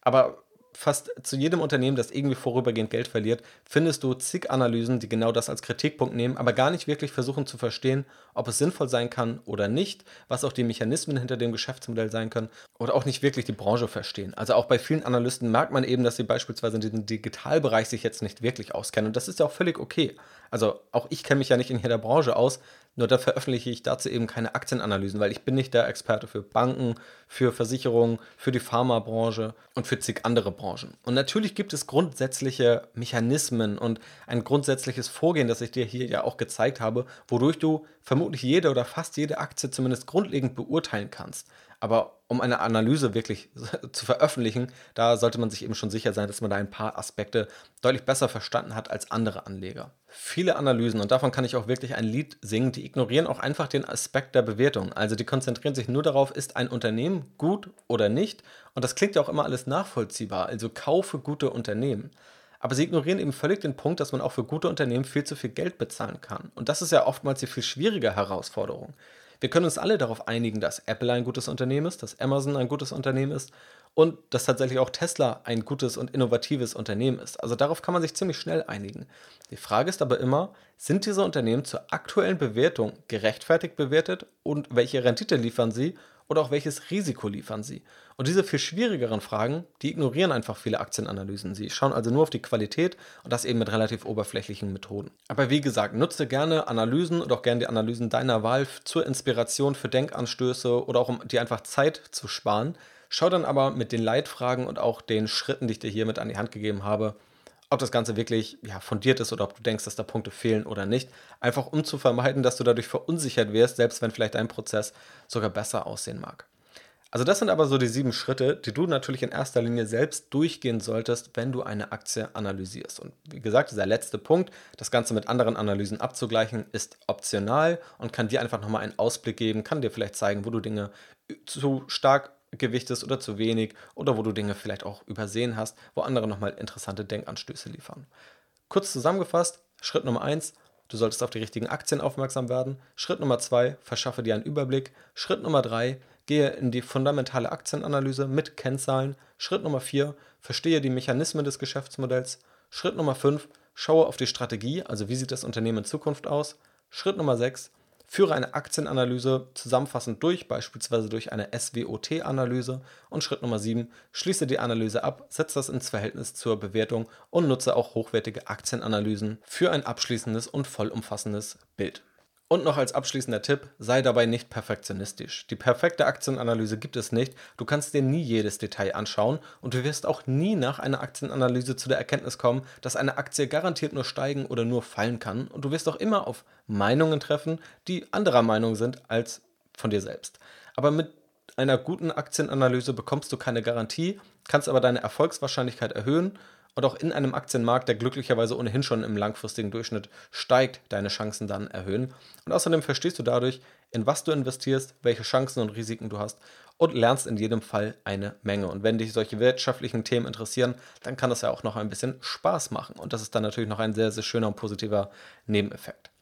Aber fast zu jedem Unternehmen, das irgendwie vorübergehend Geld verliert, findest du zig Analysen, die genau das als Kritikpunkt nehmen, aber gar nicht wirklich versuchen zu verstehen, ob es sinnvoll sein kann oder nicht, was auch die Mechanismen hinter dem Geschäftsmodell sein können oder auch nicht wirklich die Branche verstehen. Also auch bei vielen Analysten merkt man eben, dass sie beispielsweise in diesem Digitalbereich sich jetzt nicht wirklich auskennen und das ist ja auch völlig okay. Also auch ich kenne mich ja nicht in jeder Branche aus, nur da veröffentliche ich dazu eben keine Aktienanalysen, weil ich bin nicht der Experte für Banken, für Versicherungen, für die Pharmabranche und für zig andere Branchen. Und natürlich gibt es grundsätzliche Mechanismen und ein grundsätzliches Vorgehen, das ich dir hier ja auch gezeigt habe, wodurch du vermutlich jede oder fast jede Aktie zumindest grundlegend beurteilen kannst. Aber um eine Analyse wirklich zu veröffentlichen, da sollte man sich eben schon sicher sein, dass man da ein paar Aspekte deutlich besser verstanden hat als andere Anleger. Viele Analysen, und davon kann ich auch wirklich ein Lied singen, die ignorieren auch einfach den Aspekt der Bewertung. Also die konzentrieren sich nur darauf, ist ein Unternehmen gut oder nicht. Und das klingt ja auch immer alles nachvollziehbar. Also kaufe gute Unternehmen. Aber sie ignorieren eben völlig den Punkt, dass man auch für gute Unternehmen viel zu viel Geld bezahlen kann. Und das ist ja oftmals die viel schwierige Herausforderung. Wir können uns alle darauf einigen, dass Apple ein gutes Unternehmen ist, dass Amazon ein gutes Unternehmen ist und dass tatsächlich auch Tesla ein gutes und innovatives Unternehmen ist. Also darauf kann man sich ziemlich schnell einigen. Die Frage ist aber immer, sind diese Unternehmen zur aktuellen Bewertung gerechtfertigt bewertet und welche Rendite liefern sie oder auch welches Risiko liefern sie? Und diese viel schwierigeren Fragen, die ignorieren einfach viele Aktienanalysen. Sie schauen also nur auf die Qualität und das eben mit relativ oberflächlichen Methoden. Aber wie gesagt, nutze gerne Analysen und auch gerne die Analysen deiner Wahl zur Inspiration für Denkanstöße oder auch um dir einfach Zeit zu sparen. Schau dann aber mit den Leitfragen und auch den Schritten, die ich dir hier mit an die Hand gegeben habe, ob das Ganze wirklich ja, fundiert ist oder ob du denkst, dass da Punkte fehlen oder nicht. Einfach um zu vermeiden, dass du dadurch verunsichert wirst, selbst wenn vielleicht dein Prozess sogar besser aussehen mag. Also das sind aber so die sieben Schritte, die du natürlich in erster Linie selbst durchgehen solltest, wenn du eine Aktie analysierst. Und wie gesagt, dieser letzte Punkt, das Ganze mit anderen Analysen abzugleichen, ist optional und kann dir einfach nochmal einen Ausblick geben, kann dir vielleicht zeigen, wo du Dinge zu stark gewichtest oder zu wenig oder wo du Dinge vielleicht auch übersehen hast, wo andere nochmal interessante Denkanstöße liefern. Kurz zusammengefasst, Schritt Nummer 1, du solltest auf die richtigen Aktien aufmerksam werden. Schritt Nummer 2, verschaffe dir einen Überblick. Schritt Nummer 3, gehe in die fundamentale Aktienanalyse mit Kennzahlen. Schritt Nummer 4, verstehe die Mechanismen des Geschäftsmodells. Schritt Nummer 5, schaue auf die Strategie, also wie sieht das Unternehmen in Zukunft aus. Schritt Nummer 6, Führe eine Aktienanalyse zusammenfassend durch, beispielsweise durch eine SWOT-Analyse. Und Schritt Nummer 7, schließe die Analyse ab, setze das ins Verhältnis zur Bewertung und nutze auch hochwertige Aktienanalysen für ein abschließendes und vollumfassendes Bild. Und noch als abschließender Tipp, sei dabei nicht perfektionistisch. Die perfekte Aktienanalyse gibt es nicht. Du kannst dir nie jedes Detail anschauen und du wirst auch nie nach einer Aktienanalyse zu der Erkenntnis kommen, dass eine Aktie garantiert nur steigen oder nur fallen kann. Und du wirst auch immer auf Meinungen treffen, die anderer Meinung sind als von dir selbst. Aber mit einer guten Aktienanalyse bekommst du keine Garantie, kannst aber deine Erfolgswahrscheinlichkeit erhöhen und auch in einem Aktienmarkt, der glücklicherweise ohnehin schon im langfristigen Durchschnitt steigt, deine Chancen dann erhöhen. Und außerdem verstehst du dadurch, in was du investierst, welche Chancen und Risiken du hast und lernst in jedem Fall eine Menge. Und wenn dich solche wirtschaftlichen Themen interessieren, dann kann das ja auch noch ein bisschen Spaß machen. Und das ist dann natürlich noch ein sehr, sehr schöner und positiver Nebeneffekt.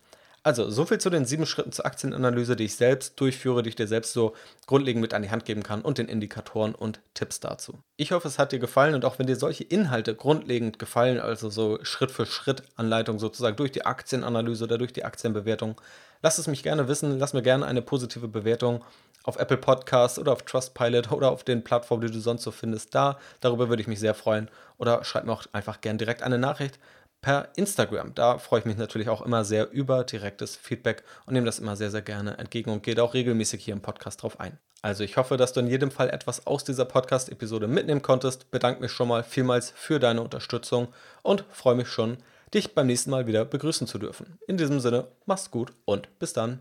Also, so viel zu den sieben Schritten zur Aktienanalyse, die ich selbst durchführe, die ich dir selbst so grundlegend mit an die Hand geben kann und den Indikatoren und Tipps dazu. Ich hoffe, es hat dir gefallen und auch wenn dir solche Inhalte grundlegend gefallen, also so Schritt für Schritt Anleitung sozusagen durch die Aktienanalyse oder durch die Aktienbewertung, lass es mich gerne wissen, lass mir gerne eine positive Bewertung auf Apple Podcasts oder auf Trustpilot oder auf den Plattformen, die du sonst so findest, da. Darüber würde ich mich sehr freuen. Oder schreib mir auch einfach gerne direkt eine Nachricht per Instagram. Da freue ich mich natürlich auch immer sehr über direktes Feedback und nehme das immer sehr, sehr gerne entgegen und gehe auch regelmäßig hier im Podcast drauf ein. Also ich hoffe, dass du in jedem Fall etwas aus dieser Podcast-Episode mitnehmen konntest. Bedanke mich schon mal vielmals für deine Unterstützung und freue mich schon, dich beim nächsten Mal wieder begrüßen zu dürfen. In diesem Sinne, mach's gut und bis dann.